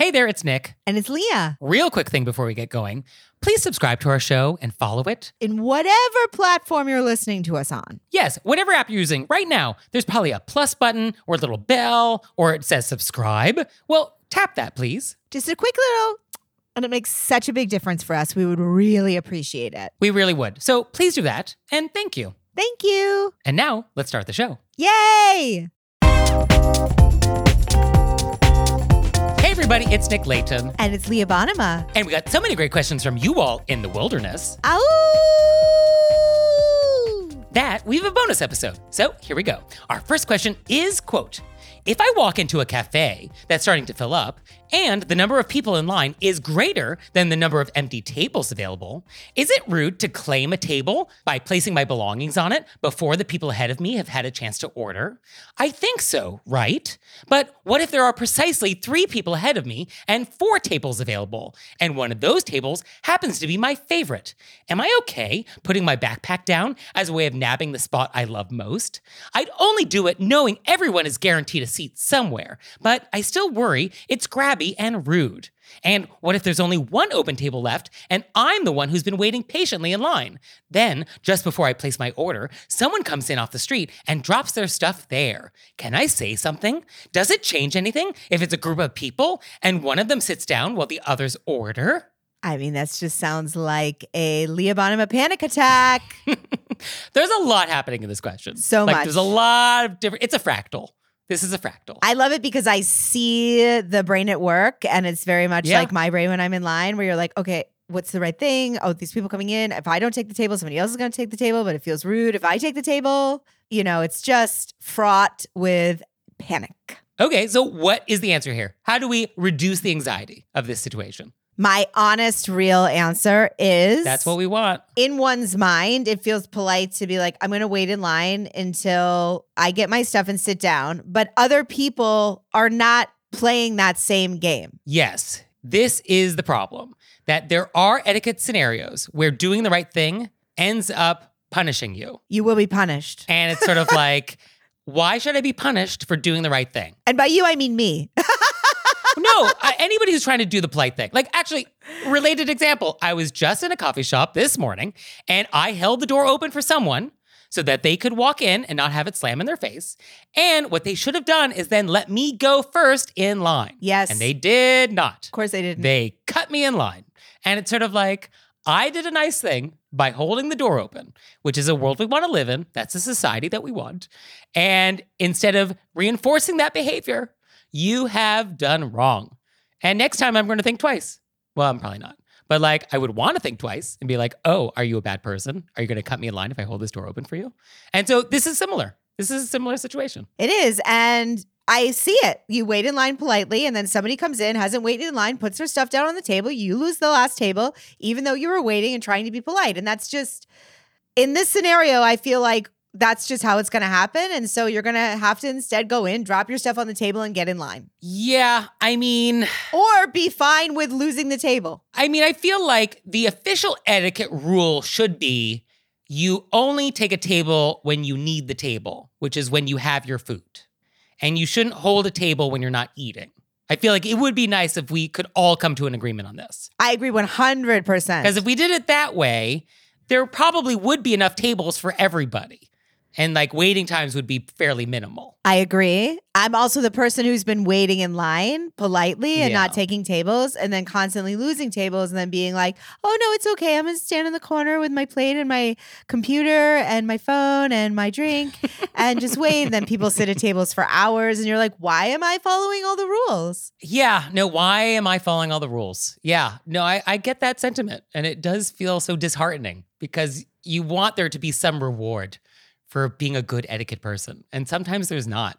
Hey there, it's Nick. And it's Leah. Real quick thing before we get going please subscribe to our show and follow it. In whatever platform you're listening to us on. Yes, whatever app you're using right now, there's probably a plus button or a little bell or it says subscribe. Well, tap that, please. Just a quick little, and it makes such a big difference for us. We would really appreciate it. We really would. So please do that. And thank you. Thank you. And now let's start the show. Yay! Everybody, it's Nick Leighton. And it's Leah Bonnema. And we got so many great questions from you all in the wilderness Ow! that we have a bonus episode. So here we go. Our first question is quote, if I walk into a cafe that's starting to fill up and the number of people in line is greater than the number of empty tables available, is it rude to claim a table by placing my belongings on it before the people ahead of me have had a chance to order? I think so, right? But what if there are precisely three people ahead of me and four tables available, and one of those tables happens to be my favorite? Am I okay putting my backpack down as a way of nabbing the spot I love most? I'd only do it knowing everyone is guaranteed a seat somewhere, but I still worry it's grabby and rude. And what if there's only one open table left and I'm the one who's been waiting patiently in line? Then, just before I place my order, someone comes in off the street and drops their stuff there. Can I say something? Does it change anything if it's a group of people and one of them sits down while the others order? I mean, that just sounds like a Leah Bonnema panic attack. There's a lot happening in this question. So like, much. There's a lot of different. It's a fractal. This is a fractal. I love it because I see the brain at work, and it's very much Yeah. like my brain when I'm in line, where you're like, okay, what's the right thing? Oh, these people coming in. If I don't take the table, somebody else is going to take the table, but it feels rude if I take the table. You know, it's just fraught with panic. okay, so what is the answer here? How do we reduce the anxiety of this situation? My honest, real answer is That's what we want. in one's mind, it feels polite to be like, I'm going to wait in line until I get my stuff and sit down. But other people are not playing that same game. Yes, this is the problem that there are etiquette scenarios where doing the right thing ends up punishing you. You will be punished. And it's sort of like, why should I be punished for doing the right thing? And by you, I mean me. No, I, anybody who's trying to do the polite thing. Like, actually, related example, I was just in a coffee shop this morning and I held the door open for someone so that they could walk in and not have it slam in their face. And what they should have done is then let me go first in line. Yes. And they did not. Of course, they didn't. They cut me in line. And it's sort of like, I did a nice thing by holding the door open, which is a world we want to live in. That's a society that we want. And instead of reinforcing that behavior, you have done wrong. And next time I'm going to think twice. Well, I'm probably not. But like, I would want to think twice and be like, oh, are you a bad person? Are you going to cut me in line if I hold this door open for you? And so this is similar. This is a similar situation. It is. And I see it. You wait in line politely, and then somebody comes in, hasn't waited in line, puts their stuff down on the table. You lose the last table, even though you were waiting and trying to be polite. And that's just, in this scenario, I feel like that's just how it's going to happen. And so you're going to have to instead go in, drop your stuff on the table, and get in line. Yeah, I mean, Or be fine with losing the table. I mean, I feel like the official etiquette rule should be you only take a table when you need the table, which is when you have your food. And you shouldn't hold a table when you're not eating. I feel like it would be nice if we could all come to an agreement on this. I agree 100%. Because if we did it that way, there probably would be enough tables for everybody. And like waiting times would be fairly minimal. I agree. I'm also the person who's been waiting in line politely and not taking tables and then constantly losing tables and then being like, oh no, it's okay. I'm going to stand in the corner with my plate and my computer and my phone and my drink and just wait. And then people sit at tables for hours and you're like, why am I following all the rules? Yeah, no, why am I following all the rules? Yeah, no, I, I get that sentiment. And it does feel so disheartening because you want there to be some reward for being a good etiquette person. And sometimes there's not,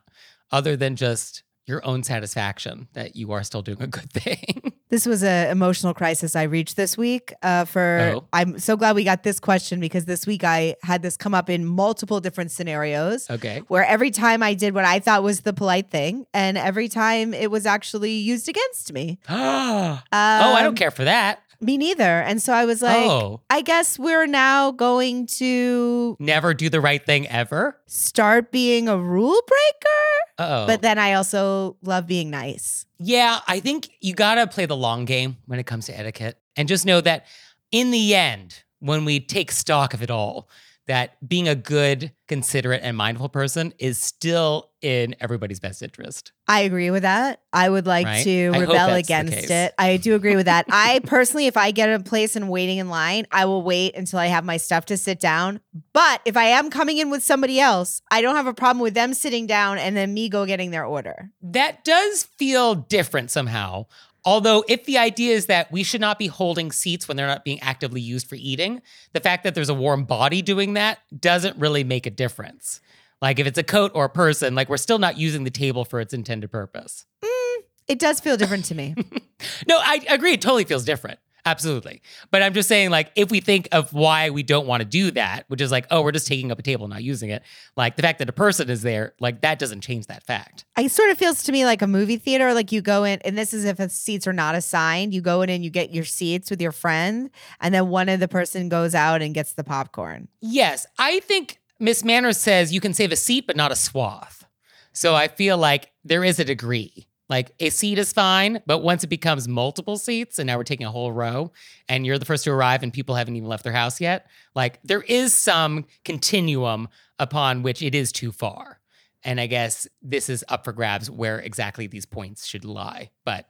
other than just your own satisfaction that you are still doing a good thing. This was an emotional crisis I reached this week. Uh, for Oh. I'm so glad we got this question because this week I had this come up in multiple different scenarios. okay. where every time I did what I thought was the polite thing, and every time it was actually used against me. oh, Um, I don't care for that. Me neither. And so I was like, Oh. I guess we're now going to Never do the right thing ever? start being a rule breaker. Oh. But then I also love being nice. Yeah, I think you gotta play the long game when it comes to etiquette. And just know that in the end, when we take stock of it all, that being a good, considerate, and mindful person is still in everybody's best interest. I agree with that. I would like Right? to I rebel against it. I do agree with that. I personally, if I get a place and waiting in line, I will wait until I have my stuff to sit down. But if I am coming in with somebody else, I don't have a problem with them sitting down and then me go getting their order. That does feel different somehow. Although, if the idea is that we should not be holding seats when they're not being actively used for eating, the fact that there's a warm body doing that doesn't really make a difference. Like, if it's a coat or a person, like, we're still not using the table for its intended purpose. Mm, it does feel different to me. No, I agree. It totally feels different. Absolutely. But I'm just saying, like, if we think of why we don't want to do that, which is like, oh, we're just taking up a table, not using it, like the fact that a person is there, like, that doesn't change that fact. it sort of feels to me like a movie theater. Like you go in, and this is if the seats are not assigned. You go in and you get your seats with your friend, and then one of the person goes out and gets the popcorn. Yes, I think Miss Manners says you can save a seat, but not a swath. So I feel like there is a degree. Like a seat is fine, but once it becomes multiple seats and now we're taking a whole row and you're the first to arrive and people haven't even left their house yet, like there is some continuum upon which it is too far. And I guess this is up for grabs where exactly these points should lie. But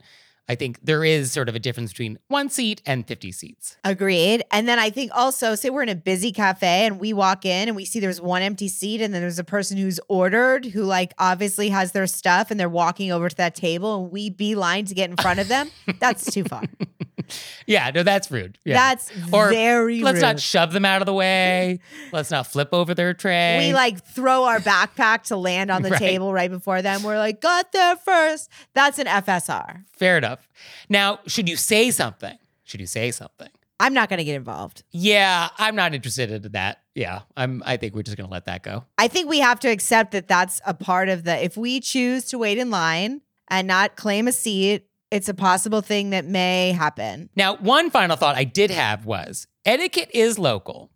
I think there is sort of a difference between one seat and 50 seats. Agreed. And then I think also, say we're in a busy cafe and we walk in and we see there's one empty seat and then there's a person who's ordered who like obviously has their stuff and they're walking over to that table and we beeline to get in front of them. That's too far. Yeah, no, that's rude. Yeah. That's Or very Let's rude. not shove them out of the way. Let's not flip over their tray. we like throw our backpack to land on the Right. table right before them. We're like, got there first. That's an FSR. Fair enough. Now, should you say something? Should you say something? I'm not going to get involved. Yeah, I'm not interested in that. Yeah, I'm. I think we're just gonna let that go. I think we have to accept that that's a part of the, if we choose to wait in line and not claim a seat, it's a possible thing that may happen. Now, one final thought I did have was etiquette is local,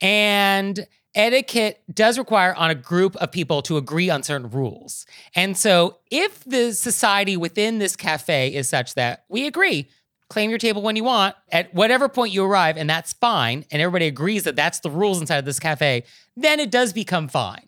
and etiquette does require on a group of people to agree on certain rules. And so, if the society within this cafe is such that we agree, claim your table when you want at whatever point you arrive, and that's fine, and everybody agrees that that's the rules inside of this cafe, then it does become fine.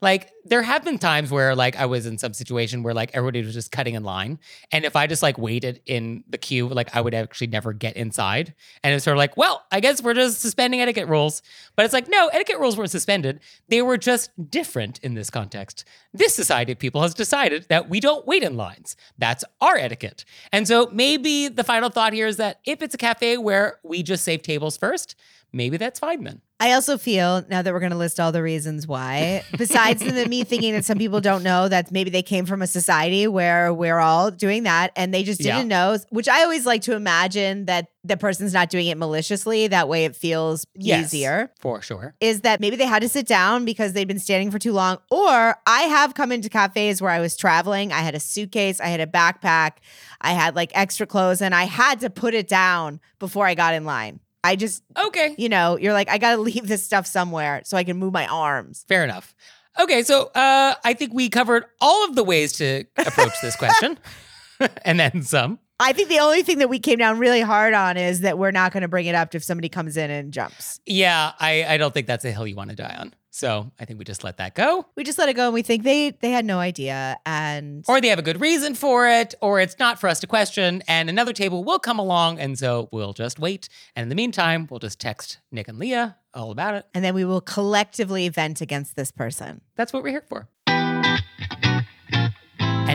Like there have been times where like I was in some situation where like everybody was just cutting in line, and if I just like waited in the queue, like I would actually never get inside. And it's sort of like, well, I guess we're just suspending etiquette rules. But it's like, no, etiquette rules weren't suspended; they were just different in this context. This society of people has decided that we don't wait in lines. That's our etiquette. And so maybe the final thought here is that if it's a cafe where we just save tables first, maybe that's fine then. I also feel now that we're going to list all the reasons why, besides the, me thinking that some people don't know that maybe they came from a society where we're all doing that and they just didn't know, which I always like to imagine that the person's not doing it maliciously. That way it feels Yes, easier. for sure. Is that maybe they had to sit down because they'd been standing for too long? Or I have come into cafes where I was traveling. I had a suitcase, I had a backpack, I had like extra clothes, and I had to put it down before I got in line. I just Okay. you know, you're like, I got to leave this stuff somewhere so I can move my arms. Fair enough. Okay, so uh, I think we covered all of the ways to approach this question, and then some. I think the only thing that we came down really hard on is that we're not going to bring it up if somebody comes in and jumps. Yeah, I, I don't think that's a hill you want to die on. So I think we just let that go. We just let it go and we think they they had no idea and Or they have a good reason for it, or it's not for us to question, and another table will come along, and so we'll just wait. And in the meantime, we'll just text Nick and Leah all about it. and then we will collectively vent against this person. That's what we're here for.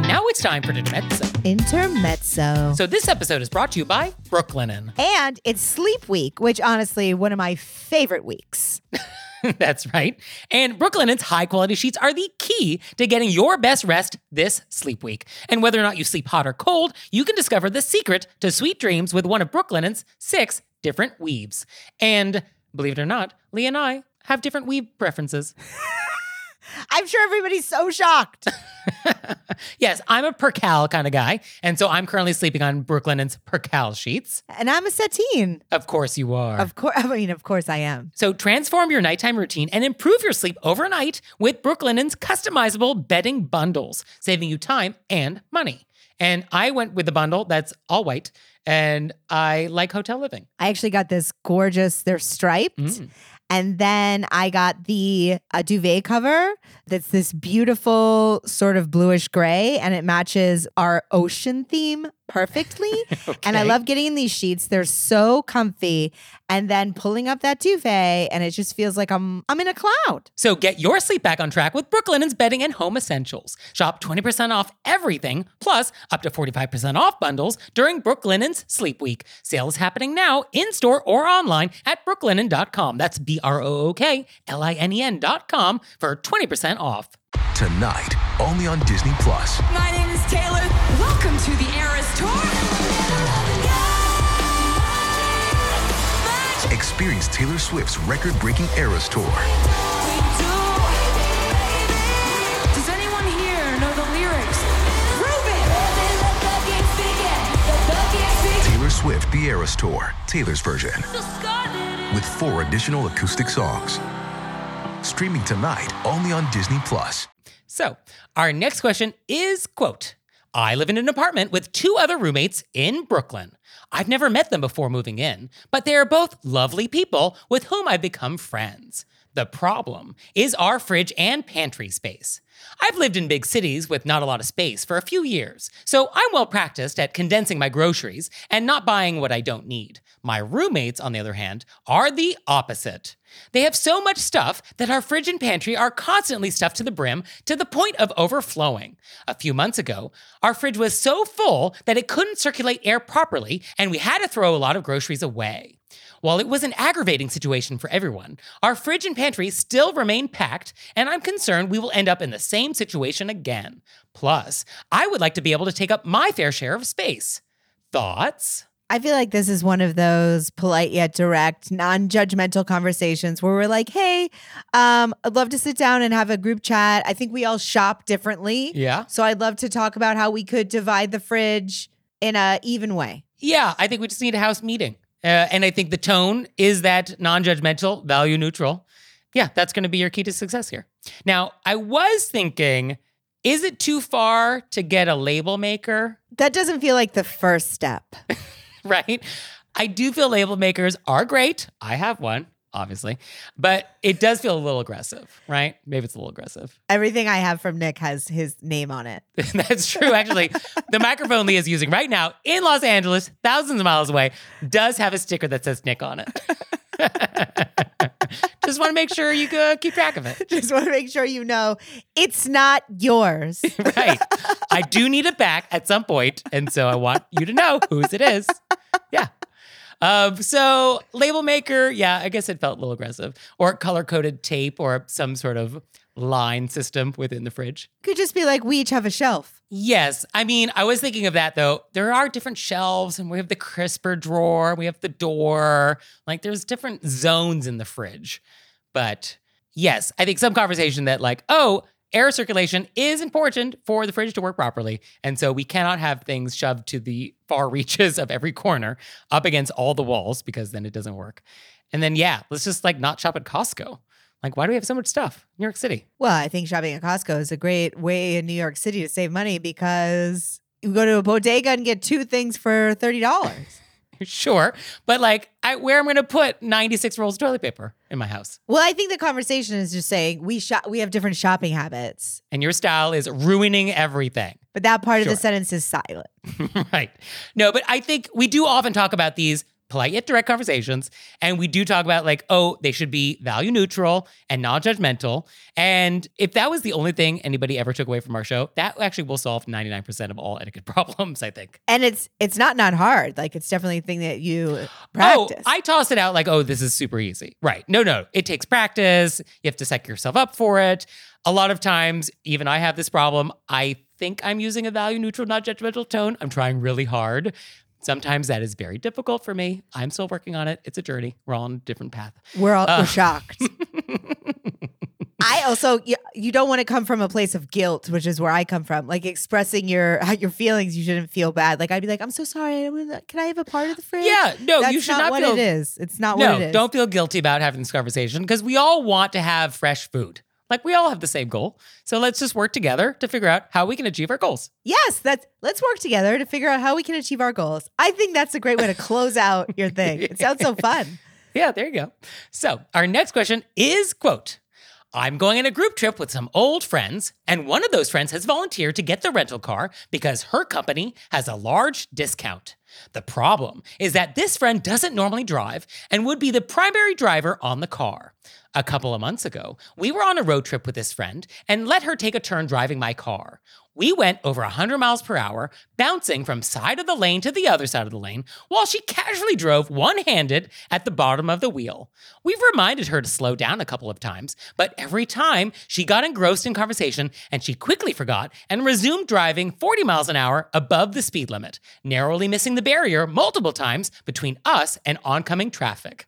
Now it's time for Intermezzo. Intermezzo. So this episode is brought to you by Brooklinen. and it's sleep week, which honestly one of my favorite weeks. That's right. And Brooklinen's high quality sheets are the key to getting your best rest this sleep week. And whether or not you sleep hot or cold, you can discover the secret to sweet dreams with one of Brooklinen's six different weaves. And believe it or not, Lee and I have different weave preferences. I'm sure everybody's so shocked. yes, I'm a percale kind of guy. And so I'm currently sleeping on Brooklinen's percale sheets. And I'm a sateen. Of course you are. Of course. I mean, of course I am. So transform your nighttime routine and improve your sleep overnight with Brooklinen's customizable bedding bundles, saving you time and money. And I went with the bundle that's all white, and I like hotel living. I actually got this gorgeous, they're striped. Mm. And then I got the uh, duvet cover that's this beautiful sort of bluish gray and it matches our ocean theme perfectly. And I love getting in these sheets. They're so comfy. And then pulling up that duvet and it just feels like I'm I'm in a cloud. So get your sleep back on track with Brooklinen's bedding and home essentials. Shop 20% off everything, plus up to 45% off bundles during Brooklinen's Sleep Week. Sale is happening now in store or online at brooklinen.com. That's B R O O K L I N E N.com for 20% off. Tonight, only on Disney Plus. My name is Taylor. Welcome to the Eras Tour. Experience Taylor Swift's record breaking Eras Tour. Does anyone here know the lyrics? Prove it! Taylor Swift The Eras Tour, Taylor's version, with four additional acoustic songs. Streaming tonight, only on Disney Plus. So, our next question is quote, I live in an apartment with two other roommates in Brooklyn. I've never met them before moving in, but they are both lovely people with whom I've become friends. The problem is our fridge and pantry space. I've lived in big cities with not a lot of space for a few years, so I'm well practiced at condensing my groceries and not buying what I don't need. My roommates, on the other hand, are the opposite. They have so much stuff that our fridge and pantry are constantly stuffed to the brim to the point of overflowing. A few months ago, our fridge was so full that it couldn't circulate air properly, and we had to throw a lot of groceries away. While it was an aggravating situation for everyone, our fridge and pantry still remain packed, and I'm concerned we will end up in the same situation again. Plus, I would like to be able to take up my fair share of space. Thoughts? I feel like this is one of those polite yet direct, non-judgmental conversations where we're like, "Hey, um, I'd love to sit down and have a group chat. I think we all shop differently, Yeah. so I'd love to talk about how we could divide the fridge in a even way." Yeah, I think we just need a house meeting. Uh, and I think the tone is that non judgmental, value neutral. Yeah, that's going to be your key to success here. Now, I was thinking, is it too far to get a label maker? That doesn't feel like the first step. right? I do feel label makers are great. I have one, obviously, but it does feel a little aggressive, right? Maybe it's a little aggressive. Everything I have from Nick has his name on it. That's true, actually. the microphone Lee is using right now in Los Angeles, thousands of miles away, does have a sticker that says Nick on it. Just want to make sure you uh, keep track of it. Just want to make sure you know it's not yours. Right. I do need it back at some point, and so I want you to know whose it is. Yeah. Um, so label maker, yeah, I guess it felt a little aggressive. Or color coded tape or some sort of line system within the fridge. Could just be like we each have a shelf. Yes. I mean, I was thinking of that though. There are different shelves, and we have the crisper drawer, we have the door. Like, there's different zones in the fridge. But yes, I think some conversation that, like, oh, air circulation is important for the fridge to work properly. And so we cannot have things shoved to the far reaches of every corner up against all the walls because then it doesn't work. And then, yeah, let's just like not shop at Costco. Like, why do we have so much stuff? New York City. Well, I think shopping at Costco is a great way in New York City to save money because you go to a bodega and get two things for thirty dollars. Sure. But like, I, where I'm going to put 96 rolls of toilet paper in my house. well, I think the conversation is just saying we shop. We have different shopping habits, And your style is ruining everything. but that part of the sentence is silent. right. No, but I think we do often talk about these polite yet direct conversations. And we do talk about, like, oh, they should be value neutral and non judgmental. And if that was the only thing anybody ever took away from our show, that actually will solve 99% of all etiquette problems, I think. And it's it's not not hard. Like it's definitely a thing that you oh, practice. Oh, I toss it out like, oh, this is super easy. Right. No, no. It takes practice. You have to psych yourself up for it. A lot of times, even I have this problem. I think I'm using a value neutral, not judgmental tone. I'm trying really hard. Sometimes that is very difficult for me. I'm still working on it. It's a journey. We're all on a different path. we're all Uh. we're shocked. I also you, you don't want to come from a place of guilt, which is where I come from. Like expressing your your feelings, you shouldn't feel bad. Like I'd be like, I'm so sorry. Can I have a part of the fridge? Yeah, no, That's you should not, not what feel- it is. It's not no, what it is. don't feel guilty about having this conversation because we all want to have fresh food. Like we all have the same goal. So let's just work together to figure out how we can achieve our goals. Yes, that's let's work together to figure out how we can achieve our goals. I think that's a great way to close out your thing. It sounds so fun. Yeah, there you go. So, our next question is quote, I'm going on a group trip with some old friends, and one of those friends has volunteered to get the rental car because her company has a large discount. The problem is that this friend doesn't normally drive and would be the primary driver on the car. A couple of months ago, we were on a road trip with this friend and let her take a turn driving my car. We went over 100 miles per hour, bouncing from side of the lane to the other side of the lane, while she casually drove one handed at the bottom of the wheel. We've reminded her to slow down a couple of times, but every time she got engrossed in conversation and she quickly forgot and resumed driving 40 miles an hour above the speed limit, narrowly missing the barrier multiple times between us and oncoming traffic.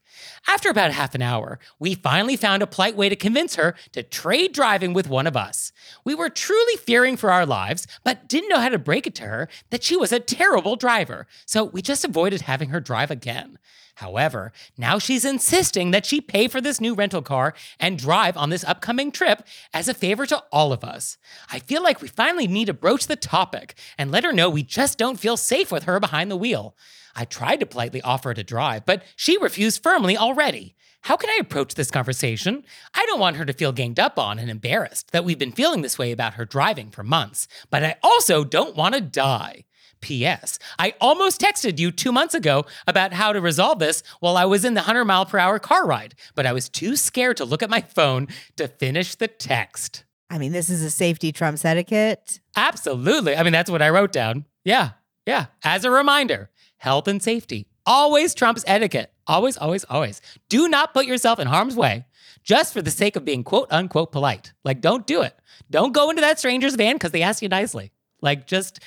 After about half an hour, we finally found a polite way to convince her to trade driving with one of us. We were truly fearing for our lives, but didn't know how to break it to her that she was a terrible driver, so we just avoided having her drive again. However, now she's insisting that she pay for this new rental car and drive on this upcoming trip as a favor to all of us. I feel like we finally need to broach the topic and let her know we just don't feel safe with her behind the wheel. I tried to politely offer her to drive, but she refused firmly already. How can I approach this conversation? I don't want her to feel ganged up on and embarrassed that we've been feeling this way about her driving for months, but I also don't want to die. P.S. I almost texted you two months ago about how to resolve this while I was in the 100 mile per hour car ride, but I was too scared to look at my phone to finish the text. I mean, this is a safety trumps etiquette. Absolutely. I mean, that's what I wrote down. Yeah. Yeah. As a reminder, health and safety always trumps etiquette. Always, always, always. Do not put yourself in harm's way just for the sake of being quote unquote polite. Like, don't do it. Don't go into that stranger's van because they asked you nicely. Like, just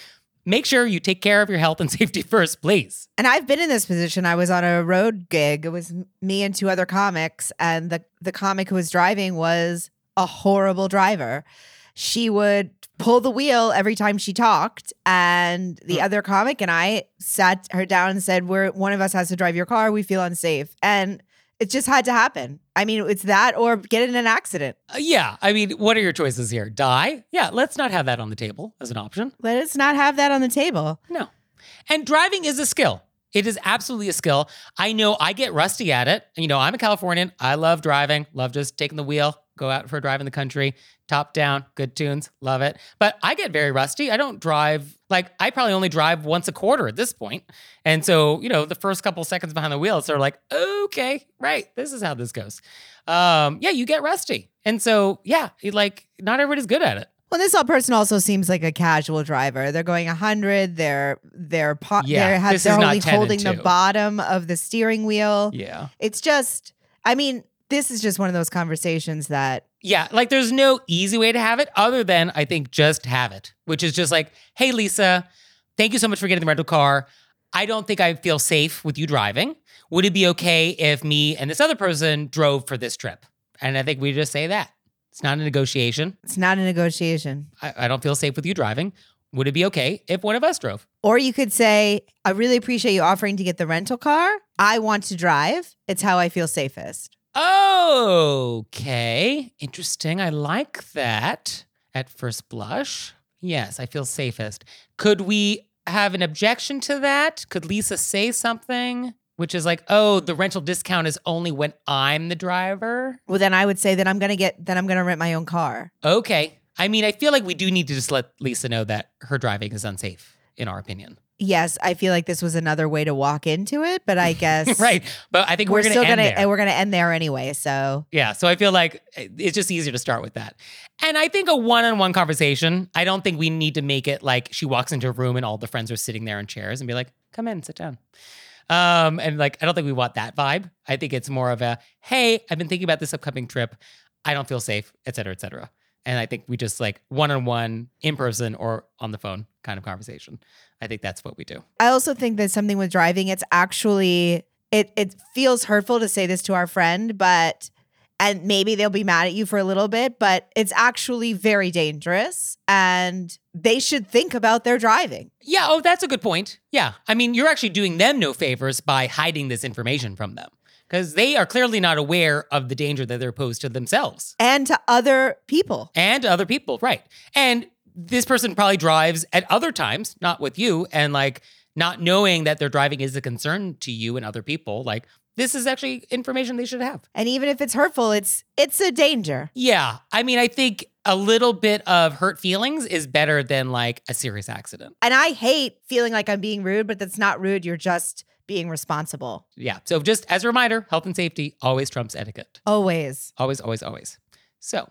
make sure you take care of your health and safety first, please. And I've been in this position. I was on a road gig. It was me and two other comics, and the the comic who was driving was a horrible driver. She would pull the wheel every time she talked, and the other comic and I sat her down and said, "We're one of us has to drive your car. We feel unsafe." And it just had to happen. I mean, it's that or get in an accident. Uh, yeah. I mean, what are your choices here? Die? Yeah. Let's not have that on the table as an option. Let us not have that on the table. No. And driving is a skill. It is absolutely a skill. I know I get rusty at it. You know, I'm a Californian. I love driving, love just taking the wheel, go out for a drive in the country, top down, good tunes, love it. But I get very rusty. I don't drive, like, I probably only drive once a quarter at this point. And so, you know, the first couple seconds behind the wheel, it's sort of like, okay, right, this is how this goes. Um, yeah, you get rusty. And so, yeah, like, not everybody's good at it. Well, this person also seems like a casual driver. They're going 100. They're they're po- Yeah, they're, have, they're only holding the bottom of the steering wheel. Yeah. It's just, I mean, this is just one of those conversations that Yeah, like there's no easy way to have it other than I think just have it, which is just like, hey, Lisa, thank you so much for getting the rental car. I don't think I feel safe with you driving. Would it be okay if me and this other person drove for this trip? And I think we just say that. It's not a negotiation. it's not a negotiation. I, I don't feel safe with you driving. Would it be okay if one of us drove? Or you could say, I really appreciate you offering to get the rental car. I want to drive. It's how I feel safest. Okay. Interesting. I like that at first blush. Yes, I feel safest. Could we have an objection to that? Could Lisa say something? Which is like, oh, the rental discount is only when I'm the driver. Well, then I would say that I'm going to get, then I'm to rent my own car. Okay. I mean, I feel like we do need to just let Lisa know that her driving is unsafe, in our opinion. Yes, I feel like this was another way to walk into it, but I guess right. But I think we're, we're, still going to end gonna there. and we're gonna end there anyway. So Yeah. So I feel like eh, it's just easier to start with that. And I think a one on one conversation, I don't think we need to make it like she walks into a room and all the friends are sitting there in chairs and be like, come in, sit down. Um, and like, I don't think we want that vibe. I think it's more of a, hey, I've been thinking about this upcoming trip. I don't feel safe, et cetera, et cetera. And I think we just like one on one, in person or on the phone kind of conversation. I think that's what we do. I also think that something with driving, it's actually it it feels hurtful to say this to our friend, but and maybe they'll be mad at you for a little bit, but it's actually very dangerous and they should think about their driving. Yeah, oh, that's a good point. Yeah. I mean, you're actually doing them no favors by hiding this information from them because they are clearly not aware of the danger that they're posed to themselves And to other people. and other people. Right. And this person probably drives at other times, not with you, and like not knowing that their driving is a concern to you and other people. Like, this is actually information they should have. And even if it's hurtful, it's it's a danger. Yeah. I mean, I think a little bit of hurt feelings is better than like a serious accident. And I hate feeling like I'm being rude, but that's not rude. You're just being responsible. Yeah. So just as a reminder, health and safety always trumps etiquette. Always. Always, always, always. So,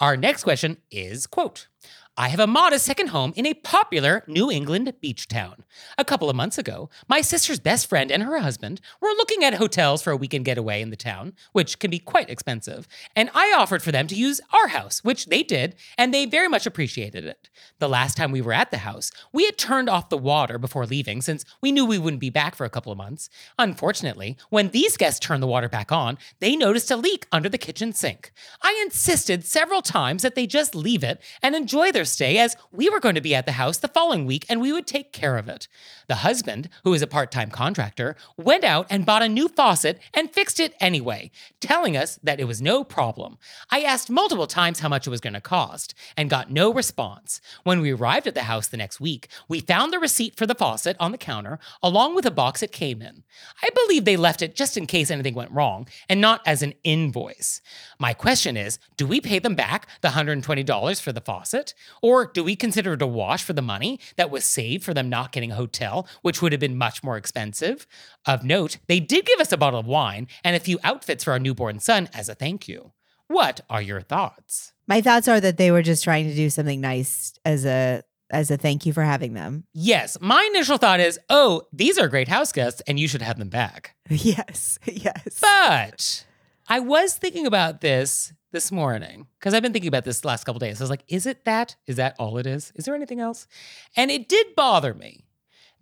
our next question is quote, I have a modest second home in a popular New England beach town. A couple of months ago, my sister's best friend and her husband were looking at hotels for a weekend getaway in the town, which can be quite expensive, and I offered for them to use our house, which they did, and they very much appreciated it. The last time we were at the house, we had turned off the water before leaving since we knew we wouldn't be back for a couple of months. Unfortunately, when these guests turned the water back on, they noticed a leak under the kitchen sink. I insisted several times that they just leave it and enjoy their stay as we were going to be at the house the following week and we would take care of it. The husband, who is a part time contractor, went out and bought a new faucet and fixed it anyway, telling us that it was no problem. I asked multiple times how much it was going to cost and got no response. When we arrived at the house the next week, we found the receipt for the faucet on the counter along with a box it came in. I believe they left it just in case anything went wrong and not as an invoice. My question is do we pay them back the $120 for the faucet? Or do we consider it a wash for the money that was saved for them not getting a hotel, which would have been much more expensive? Of note, they did give us a bottle of wine and a few outfits for our newborn son as a thank you. What are your thoughts? My thoughts are that they were just trying to do something nice as a as a thank you for having them. Yes, my initial thought is, oh, these are great house guests and you should have them back. Yes. Yes. But I was thinking about this this morning because I've been thinking about this the last couple days. I was like, is it that? Is that all it is? Is there anything else? And it did bother me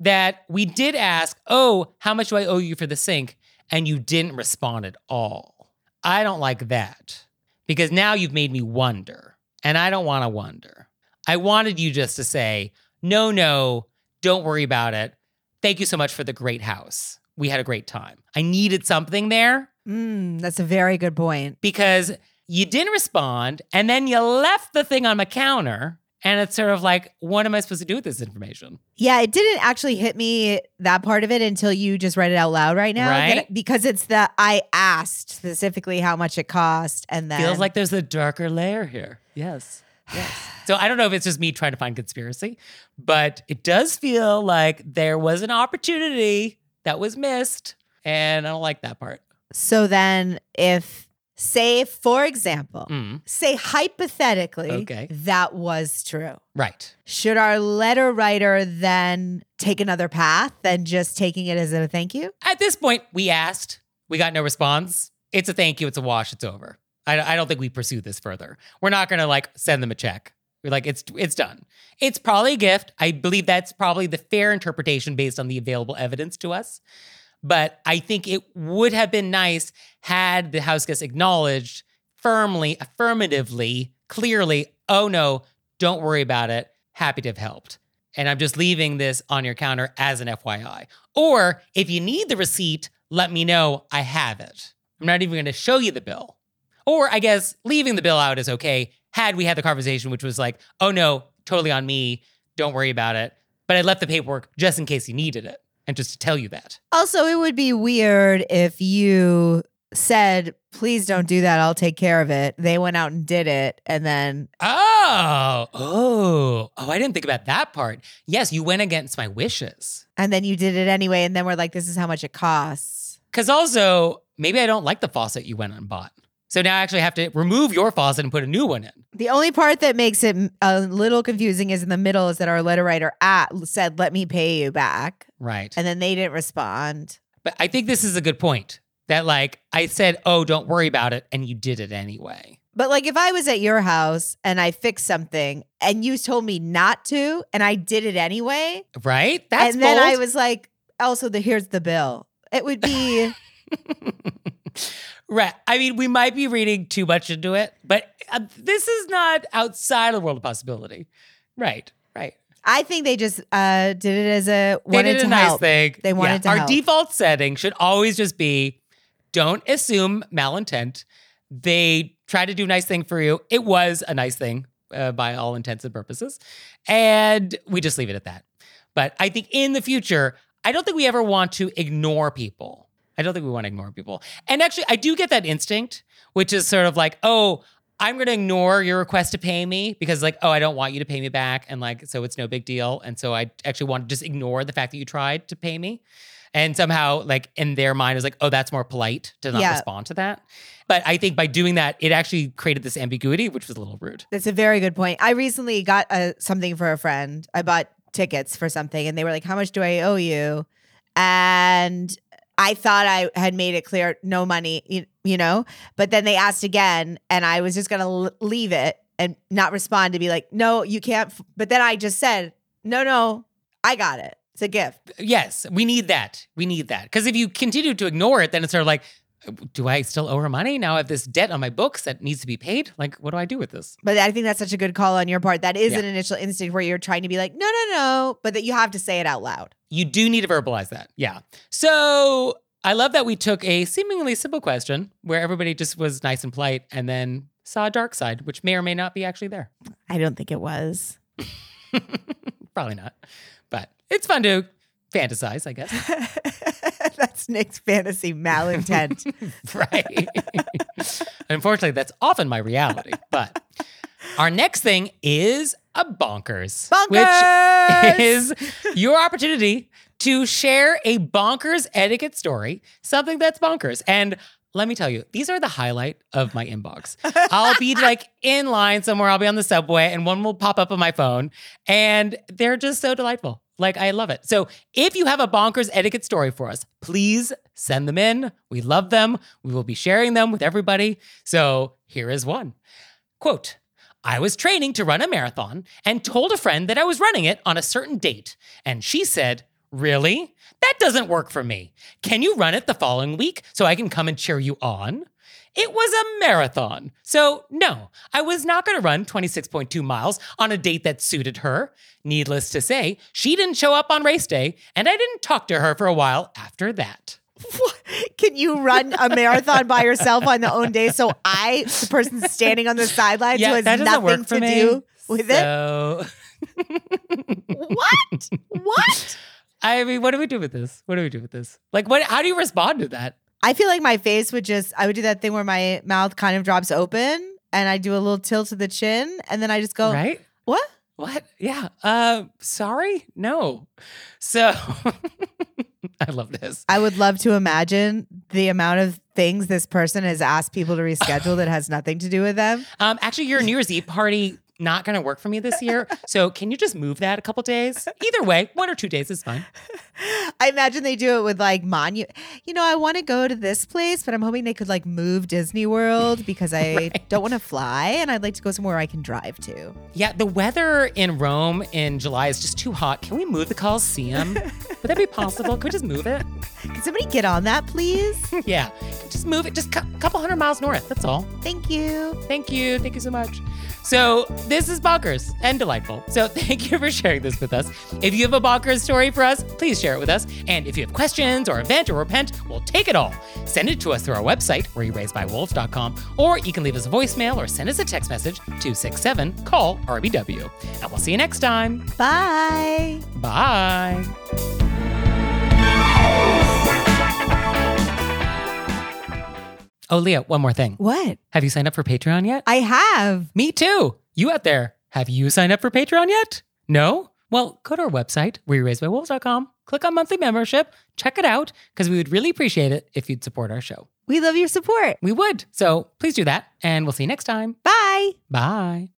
that we did ask, oh, how much do I owe you for the sink? And you didn't respond at all. I don't like that because now you've made me wonder, and I don't want to wonder. I wanted you just to say, no, no, don't worry about it. Thank you so much for the great house. We had a great time. I needed something there Mm, that's a very good point. because you didn't respond and then you left the thing on my counter. And it's sort of like, what am I supposed to do with this information? Yeah, it didn't actually hit me that part of it until you just read it out loud right now. Right? because it's the I asked specifically how much it cost and then Feels like there's a darker layer here. Yes. Yes. so I don't know if it's just me trying to find conspiracy, but it does feel like there was an opportunity that was missed. And I don't like that part. So then if say for example, Mm, say hypothetically Okay. that was true. right. Should our letter writer then take another path than just taking it as a thank you? At this point, we asked, we got no response. It's a thank you, it's a wash, it's over. I, I don't think we pursue this further. We're not gonna like send them a check. We're like, it's it's done. It's probably a gift. I believe that's probably the fair interpretation based on the available evidence to us. But I think it would have been nice had the house guest acknowledged firmly, affirmatively, clearly, oh no, don't worry about it. Happy to have helped. And I'm just leaving this on your counter as an FYI. Or if you need the receipt, let me know I have it. I'm not even going to show you the bill. Or I guess leaving the bill out is okay had we had the conversation, which was like, oh no, totally on me. Don't worry about it. But I left the paperwork just in case you needed it and just to tell you that. Also, it would be weird if you said, please don't do that. I'll take care of it. They went out and did it. And then, Oh, oh, oh, I didn't think about that part. Yes, you went against my wishes. and then you did it anyway. And then we're like, this is how much it costs. Because also, maybe I don't like the faucet you went and bought. So now I actually have to remove your faucet and put a new one in. The only part that makes it a little confusing is in the middle is that our letter writer at said, let me pay you back. Right. And then they didn't respond. But I think this is a good point that, like, I said, oh, don't worry about it. And you did it anyway. But like if I was at your house and I fixed something and you told me not to and I did it anyway, Right? That's and then. I was like, also the here's the bill. It would be Right. I mean, we might be reading too much into it, but uh, this is not outside of the world of possibility. Right. Right. I think they just uh, did it as a wanted They did to a nice help. thing. They wanted to Our help. default setting should always just be don't assume malintent. They tried to do a nice thing for you. It was a nice thing uh, by all intents and purposes. And we just leave it at that. But I think in the future, I don't think we ever want to ignore people. I don't think we want to ignore people. And actually, I do get that instinct, which is sort of like, oh, I'm going to ignore your request to pay me because, like, oh, I don't want you to pay me back. And, like, so it's no big deal. And so I actually want to just ignore the fact that you tried to pay me. And somehow, like, in their mind, is like, oh, that's more polite to not Yeah. respond to that. But I think by doing that, it actually created this ambiguity, which was a little rude. That's a very good point. I recently got uh, something for a friend. I bought tickets for something, and they were like, "How much do I owe you?" And I thought I had made it clear, no money, you, you know. But then they asked again, and I was just gonna l- leave it and not respond to be like, "No, you can't." f-" But then I just said, "No, no, I got it. It's a gift." Yes, we need that. We need that. Because if you continue to ignore it, then it's sort of like, do I still owe her money? Now I have this debt on my books that needs to be paid. Like, what do I do with this? But I think that's such a good call on your part. That is Yeah. an initial instinct where you're trying to be like, "No, no, no," but that you have to say it out loud. You do need to verbalize that. Yeah. So I love that we took a seemingly simple question where everybody just was nice and polite and then saw a dark side, which may or may not be actually there. I don't think it was. Probably not. But it's fun to fantasize, I guess. That's Nick's fantasy malintent. right. Unfortunately, that's often my reality. But our next thing is a bonkers, Bonkers! which is your opportunity to share a bonkers etiquette story, something that's bonkers. And let me tell you, these are the highlight of my inbox. I'll be like in line somewhere, I'll be on the subway, and one will pop up on my phone, and they're just so delightful. Like, I love it. So, if you have a bonkers etiquette story for us, please send them in. We love them. We will be sharing them with everybody. So, here is one quote, I was training to run a marathon and told a friend that I was running it on a certain date. And she said, Really? That doesn't work for me. Can you run it the following week so I can come and cheer you on? It was a marathon. So, no, I was not going to run 26.2 miles on a date that suited her. Needless to say, she didn't show up on race day, and I didn't talk to her for a while after that. Can you run a marathon by yourself on the own day? So I, the person standing on the sidelines who has nothing to me. do with it. What? What? I mean, what do we do with this? What do we do with this? Like, what? How do you respond to that? I feel like my face would just, I would do that thing where my mouth kind of drops open and I do a little tilt to the chin and then I just go, right? what? What? Yeah. Uh, sorry. No. So, I love this. I would love to imagine the amount of things this person has asked people to reschedule that has nothing to do with them. Um, actually, your New Year's Eve party not going to work for me this year. So, can you just move that a couple days? Either way, one or two days is fine. I imagine they do it with like monu. You know, I want to go to this place, but I'm hoping they could like move Disney World because I don't want to fly and I'd like to go somewhere I can drive to. Yeah, the weather in Rome in July is just too hot. Can we move the Coliseum? Would that be possible? Could we just move it? Can somebody get on that, please? Yeah, just move it just a couple hundred miles north. That's all. Thank you. Thank you. Thank you so much. So, this is bonkers and delightful. So, thank you for sharing this with us. If you have a bonkers story for us, please share it with us. And if you have questions or event or repent, we'll take it all. Send it to us through our website, wereyouRaisedbywolves.com, or you can leave us a voicemail or send us a text message to 67 call RBW. And we'll see you next time. Bye. Bye. Oh, Leah, one more thing. What? Have you signed up for Patreon yet? I have. Me too. You out there, have you signed up for Patreon yet? No? Well, go to our website, wereyouRaisedbywolves.com, click on monthly membership, check it out, because we would really appreciate it if you'd support our show. We love your support. We would. So please do that, and we'll see you next time. Bye. Bye.